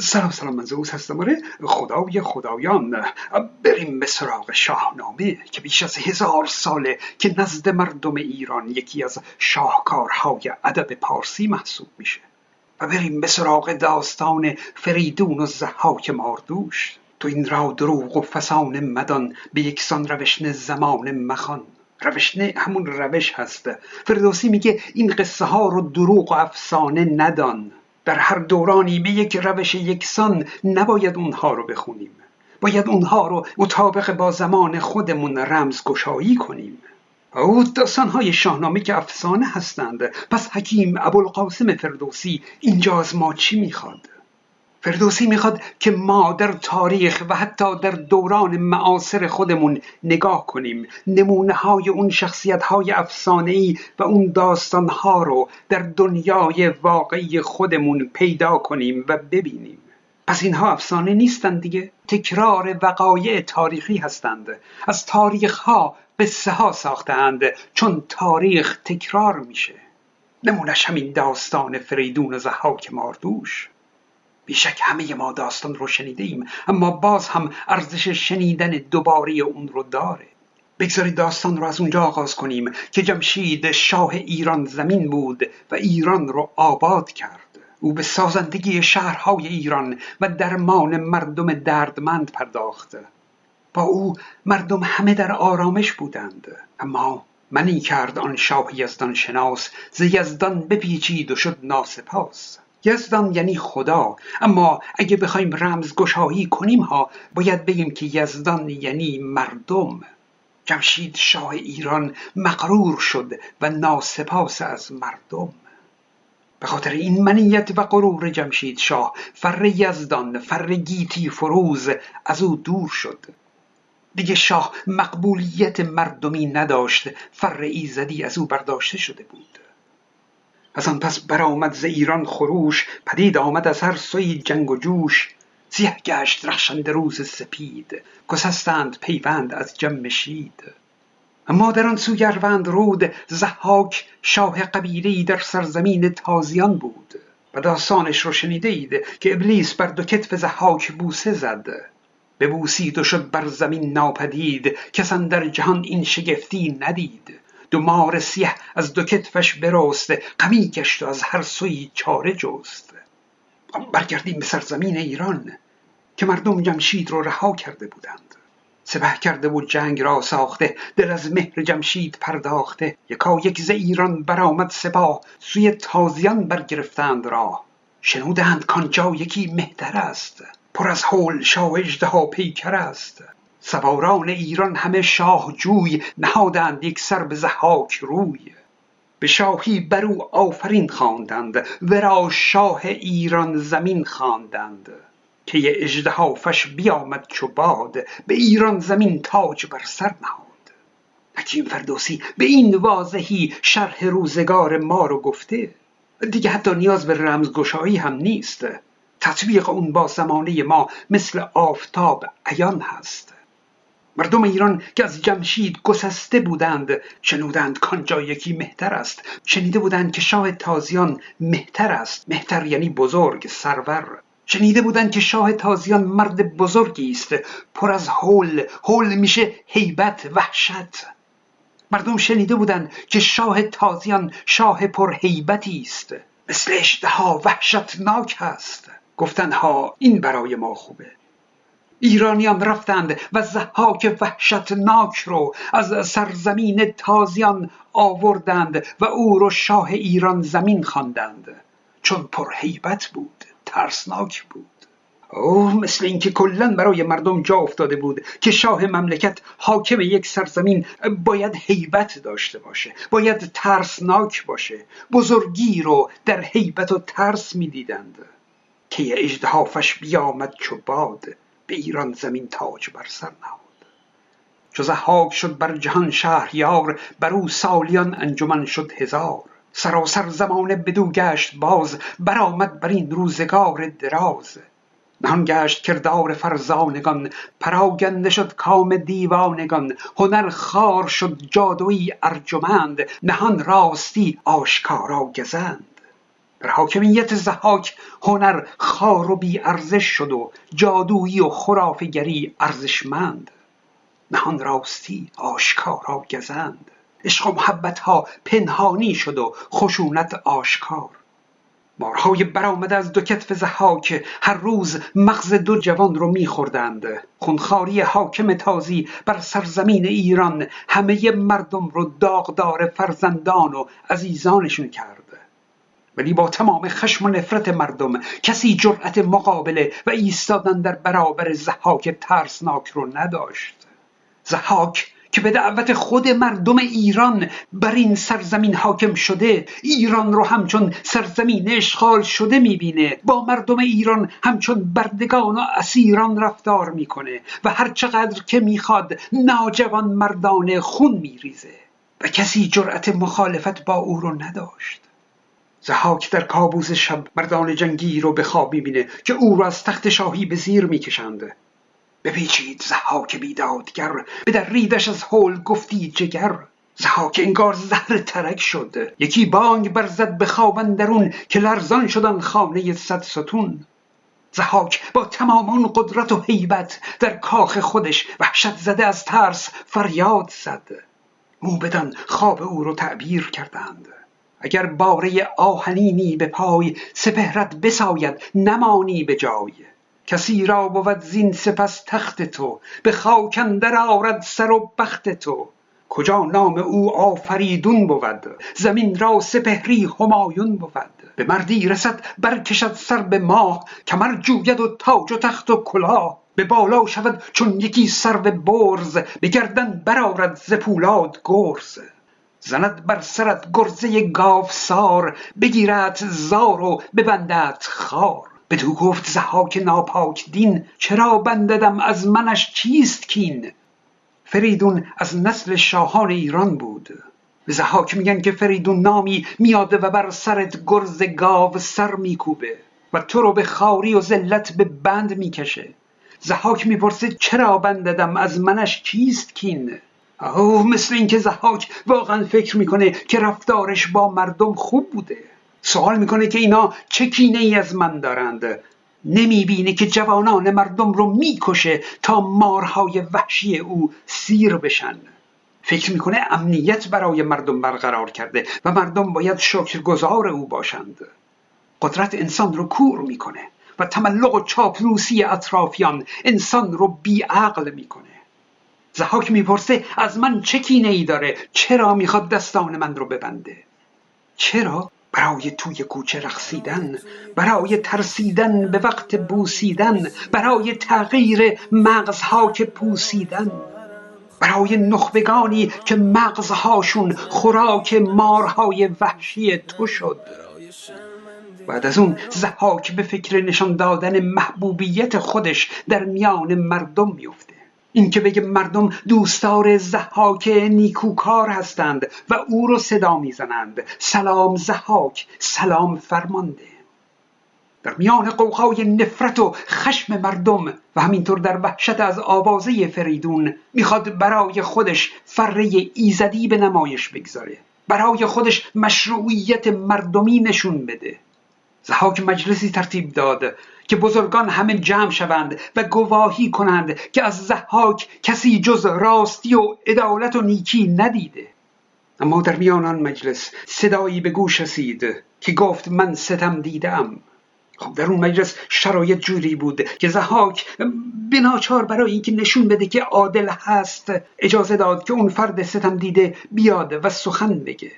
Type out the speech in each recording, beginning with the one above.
سلام سلام من زوز هستم. آره خدای خدایان. بریم به سراغ شاهنامه که بیش از هزار ساله که نزد مردم ایران یکی از شاهکارهای ادب پارسی محسوب میشه. و بریم به سراغ داستان فریدون و زحاک ماردوش. تو این را دروغ و فسانه مدان به یکسان روشن زمان مخان روشنه همون روش هست. فردوسی میگه این قصه ها رو دروغ و افسانه ندان. در هر دورانی به یک روش یکسان نباید اونها رو بخونیم. باید اونها رو مطابق با زمان خودمون رمزگشایی کنیم. او های شاهنامه که افسانه هستند. پس حکیم ابوالقاسم فردوسی اینجا از ما چی می‌خواد؟ فردوسی می‌خواد که ما در تاریخ و حتی در دوران معاصر خودمون نگاه کنیم. نمونه های اون شخصیت های افسانه و اون داستان ها رو در دنیای واقعی خودمون پیدا کنیم و ببینیم. پس اینها افسانه نیستند دیگه. تکرار وقایع تاریخی هستند. از تاریخ ها قصه ها ساختند چون تاریخ تکرار میشه. نمونش همین داستان فریدون و زحاک ماردوش. بیشک همه ما داستان رو شنیده ایم اما باز هم ارزش شنیدن دوباره اون رو داره. بگذارید داستان رو از اونجا آغاز کنیم که جمشید شاه ایران زمین بود و ایران رو آباد کرد. او به سازندگی شهرهای ایران و درمان مردم دردمند پرداخت. با او مردم همه در آرامش بودند اما منی کرد آن شاه یزدان شناس ز یزدان بپیچید و شد ناسپاس. یزدان یعنی خدا. اما اگه بخوایم رمز گشایی کنیم ها باید بگیم که یزدان یعنی مردم. جمشید شاه ایران مقرور شد و ناسپاس از مردم. به خاطر این منیت و غرور جمشید شاه فر یزدان فر گیتی فروز از او دور شد. دیگه شاه مقبولیت مردمی نداشت فر ایزدی از او برداشته شده بود. از آن پس برآمد ز ایران خروش پدید آمد از هر سوی جنگ و جوش. سیه گشت رخشنده روز سپید گسستند پیوند از جمشید اما در آن سوی اروند رود ضحاک شاه قبیلهای در سرزمین تازیان بود. و داستانش رو شنیده که ابلیس بر دو کتف ضحاک بوسه زد. ببوسید و شد بر زمین ناپدید کس در جهان این شگفتی ندید. دو مار سیه از دو کتفش برست غمی گشت و از هر سوی چاره جست. برگردیم به سرزمین ایران که مردم جمشید رو رها کرده بودند. سپه کرده بود جنگ را ساخته دل از مهر جمشید پرداخته. یکا یک ز ایران برآمد سپاه سوی تازیان برگرفتند را شنودند کانجا یکی مهتر است پر از هول شاه اژدها پیکر است. سواران ایران همه شاه جوی نهادند یک سر به ضحاک روی. به شاهی بر او آفرین خواندند ورا شاه ایران زمین خواندند. که اژدهافش بیامد چو باد به ایران زمین تاج بر سر نهاد. حکیم فردوسی به این واضحی شرح روزگار ما رو گفته. دیگه حتی نیاز به رمزگشایی هم نیست. تطبیق اون با زمانه ما مثل آفتاب عیان هست. مردم ایران که از جمشید گسسته بودند شنودند کانجا یکی مهتر است. شنیده بودند که شاه تازیان مهتر است. مهتر یعنی بزرگ سرور. شنیده بودند که شاه تازیان مرد بزرگی است. پر از حول حول میشه هیبت وحشت. مردم شنیده بودند که شاه تازیان شاه پر هیبتی است. مثل اشتها وحشتناک است. گفتن ها این برای ما خوبه. ایرانیان رفتند و زحاک وحشتناک رو از سرزمین تازیان آوردند و او رو شاه ایران زمین خواندند. چون پرهیبت بود ترسناک بود. اوه مثل اینکه کلا برای مردم جا افتاده بود که شاه مملکت حاکم یک سرزمین باید هیبت داشته باشه باید ترسناک باشه. بزرگی رو در هیبت و ترس می‌دیدند. که اجدهافش بیامد چو باد. به ایران زمین تاج بر سر نهاد. چو ضحاک شد بر جهان شهریار بر او سالیان انجمن شد هزار. سراسر زمانه بدو گشت باز برآمد بر این روزگار دراز. نهان گشت کردار فرزانگان پراگنده شد کام دیوانگان. هنر خار شد جادوی ارجمند نهان راستی آشکارا گزند. در حاکمیت زحاک هنر خار و بی ارزش شد و جادویی و خرافگری ارزشمند. نهان راستی آشکارا گزند. عشق و محبت ها پنهانی شد و خشونت آشکار. مارهای برآمده از دو کتف زحاک هر روز مغز دو جوان رو میخوردند. خونخاری حاکم تازی بر سرزمین ایران همه مردم رو داغدار فرزندان و عزیزانشون کرد. ولی با تمام خشم و نفرت مردم کسی جرأت مقابله و ایستادن در برابر زحاک ترسناک رو نداشت. زحاک که به دعوت خود مردم ایران بر این سرزمین حاکم شده ایران رو همچون سرزمین اشغال شده می‌بینه. با مردم ایران همچون بردگان و اسیران رفتار می‌کنه و هر چقدر که می‌خواد ناجوان مردان خون میریزه. و کسی جرأت مخالفت با او رو نداشت. زحاک در کابوس شب مردان جنگی رو به خواب می‌بینه که او را از تخت شاهی به زیر می‌کشند. بپیچید زحاک بیدادگر به در ریدش از هول گفتی جگر. زحاک انگار زهر ترک شد. یکی بانگ برزد به خواب اندرون که لرزان شدن خانه صد ستون. زحاک با تمام اون قدرت و هیبت در کاخ خودش وحشت زده از ترس فریاد زد. موبدان خواب او رو تعبیر کردند. اگر باره آهنینی به پای سپهرت بساید نمانی به جای. کسی را بود زین سپس تخت تو به خاک اندر آرد سر و بخت تو. کجا نام او آفریدون بود زمین را سپهری همایون بود. به مردی رسد برکشد سر به ماه کمر جوید و تاج و تخت و کلاه. به بالا شود چون یکی سرو برز به گردن برآرد ز پولاد گرز. زند بر سرت گرزه سار بگیرد زار و ببندد خار. بدو گفت زحاک ناپاک دین چرا بنددم از منش چیست کین؟ فریدون از نسل شاهان ایران بود. به زحاک میگن که فریدون نامی میاده و بر سرت گرز گاو سر میکوبه و تو رو به خاری و ذلت به بند می‌کشه. زحاک می‌پرسه چرا بنددم از منش چیست کین؟ اوه مثل اینکه زحاک واقعا فکر می‌کنه که رفتارش با مردم خوب بوده. سوال می‌کنه که اینا چه کینه ای از من دارند. نمی‌بینه که جوانان مردم رو می‌کشه تا مارهای وحشی او سیر بشن. فکر می‌کنه امنیت برای مردم برقرار کرده و مردم باید شکرگزار او باشند. قدرت انسان رو کور می‌کنه و تملق و چاپلوسی اطرافیان انسان رو بیعقل می‌کنه. زحاک می‌پرسه از من چه کینه ای داره؟ چرا می‌خواد دستان من رو ببنده؟ چرا؟ برای توی کوچه رقصیدن برای ترسیدن به وقت بوسیدن برای تغییر مغزها که پوسیدن. برای نخبگانی که مغزهاشون خوراک مارهای وحشی تو شد. بعد از اون زحاک به فکر نشان دادن محبوبیت خودش در میان مردم میفته اینکه بگه مردم دوستار زحاک نیکوکار هستند و او رو صدا می‌زنند. سلام زحاک سلام فرمانده. در میان قوقای نفرت و خشم مردم و همینطور در وحشت از آوازه فریدون می‌خواد برای خودش فره ایزدی به نمایش بگذاره. برای خودش مشروعیت مردمی نشون بده. زحاک مجلسی ترتیب داد. که بزرگان همه جمع شوند و گواهی کنند که از زحاک کسی جز راستی و عدالت و نیکی ندیده. اما در میان آن مجلس صدایی به گوش رسید که گفت من ستم دیدم. خب در اون مجلس شرایط جوری بود که زحاک بناچار برای اینکه نشون بده که عادل هست اجازه داد که اون فرد ستم دیده بیاد و سخن بگه.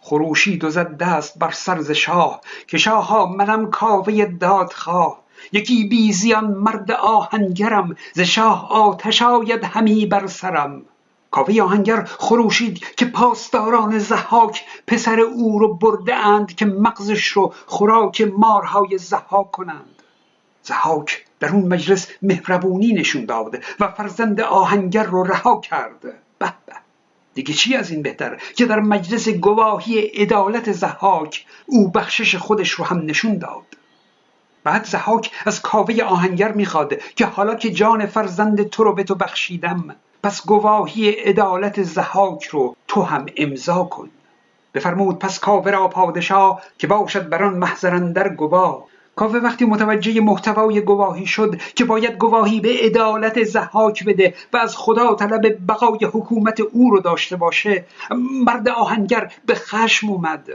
خروشید و زد دست بر سرز شاه که شاها منم کاوه دادخواه. یکی بیزیان مرد آهنگرم ز شاه آتش آید همی بر سرم. کاوه آهنگر خروشید که پاسداران زحاک پسر او رو برده اند که مغزش رو خوراک مارهای زحاک کنند. زحاک در اون مجلس مهربونی نشون داد و فرزند آهنگر رو رها کرد. به به. دیگه چی از این بهتر که در مجلس گواهی عدالت زحاک او بخشش خودش رو هم نشون داد؟ بعد زحاک از کاوه آهنگر می‌خواد که حالا که جان فرزند تو رو به تو بخشیدم پس گواهی عدالت زحاک رو تو هم امضا کن. بفرمود پس کاوه را پادشاه که باشد بر آن محضر گواه. کاوه وقتی متوجه محتوای گواهی شد که باید گواهی به عدالت زحاک بده و از خدا طلب بقای حکومت او رو داشته باشه مرد آهنگر به خشم اومد.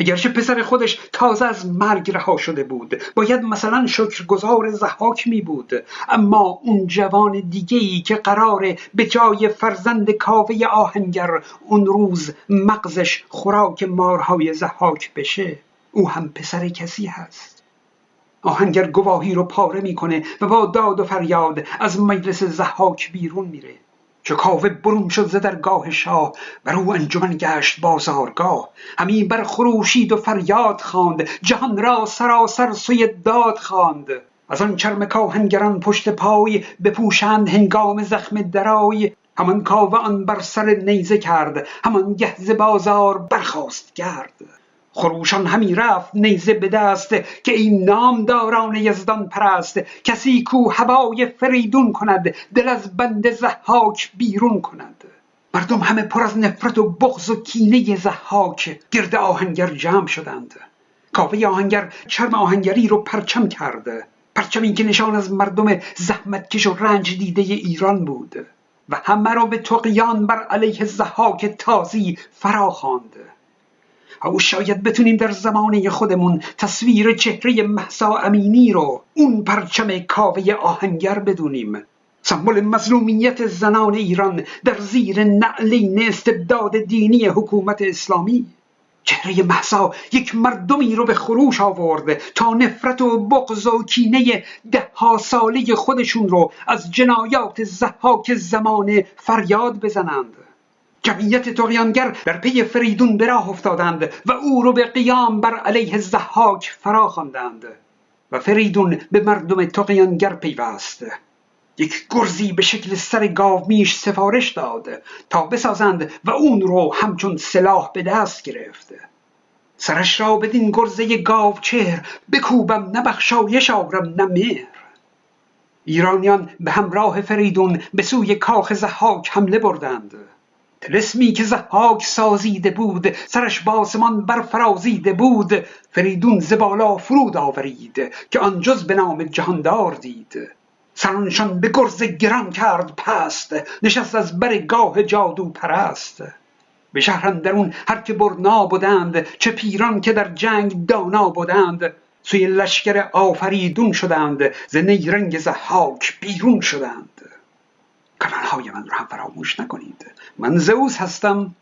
اگرچه پسر خودش تازه از مرگ رها شده بود باید مثلا شکرگزار زحاک می بود. اما اون جوان دیگه ای که قراره به جای فرزند کاوه آهنگر اون روز مغزش خوراک مارهای زحاک بشه او هم پسر کسی هست. آهنگر گواهی رو پاره می‌کنه و با داد و فریاد از مجلس زحاک بیرون میره. چو کاوه برون شد ز درگاه شاه بر او انجمن گشت بازارگاه. همی بر خروشید و فریاد خواند جهان را سراسر سوی داد خواند. از آن چرم کاهنگران پشت پای بپوشند هنگام زخم درای. همان کاوه آن بر سر نیزه کرد همان گه ز بازار برخاست گرد. خروشان همی رفت نیزه به دست که این نامداران یزدان پرست. کسی کو هوای فریدون کند دل از بند زحاک بیرون کند. مردم همه پر از نفرت و بغض و کینه زحاک گرد آهنگر جمع شدند. کاوه آهنگر چرم آهنگری رو پرچم کرده پرچمی که نشان از مردم زحمتکش و رنج دیده ایران بود. و همه را به تقیان بر علیه زحاک تازی فرا خوانده او شاید بتونیم در زمانه خودمون تصویر چهره محسا امینی رو اون پرچم کاوه آهنگر بدونیم. سمبل مظلومیت زنان ایران در زیر نعلین استبداد دینی حکومت اسلامی. چهره محسا یک مردمی رو به خروش آورد تا نفرت و بغض و کینه ده ها ساله خودشون رو از جنایات زحاک زمانه فریاد بزنند. جمعیت تقیانگر در پی فریدون به راه افتادند و او رو به قیام بر علیه زحاک فرا خواندند و فریدون به مردم تقیانگر پیوست. یک گرزی به شکل سر گاومیش سفارش داد تا بسازند و اون رو همچون سلاح به دست گرفت. سرش را بدین گرزه گاو چهر بکوبم نه بخشایش آورم نه مهر. ایرانیان به همراه فریدون به سوی کاخ زحاک حمله بردند. تلسمی که زحاک سازیده بود سرش با آسمان برفرازیده بود فریدون ز بالا فرود آورید که آن به نام جهاندار دید. سرانشان به گرز گران کرد پست نشست از بر گاه جادو پرست. به شهر اندرون هر که برنا بودند چه پیران که در جنگ دانا بودند سوی لشکر آفریدون شدند ز نیرنگ زحاک بیرون شدند. کانال های من رو هم فراموش نکنید. من زئوس هستم.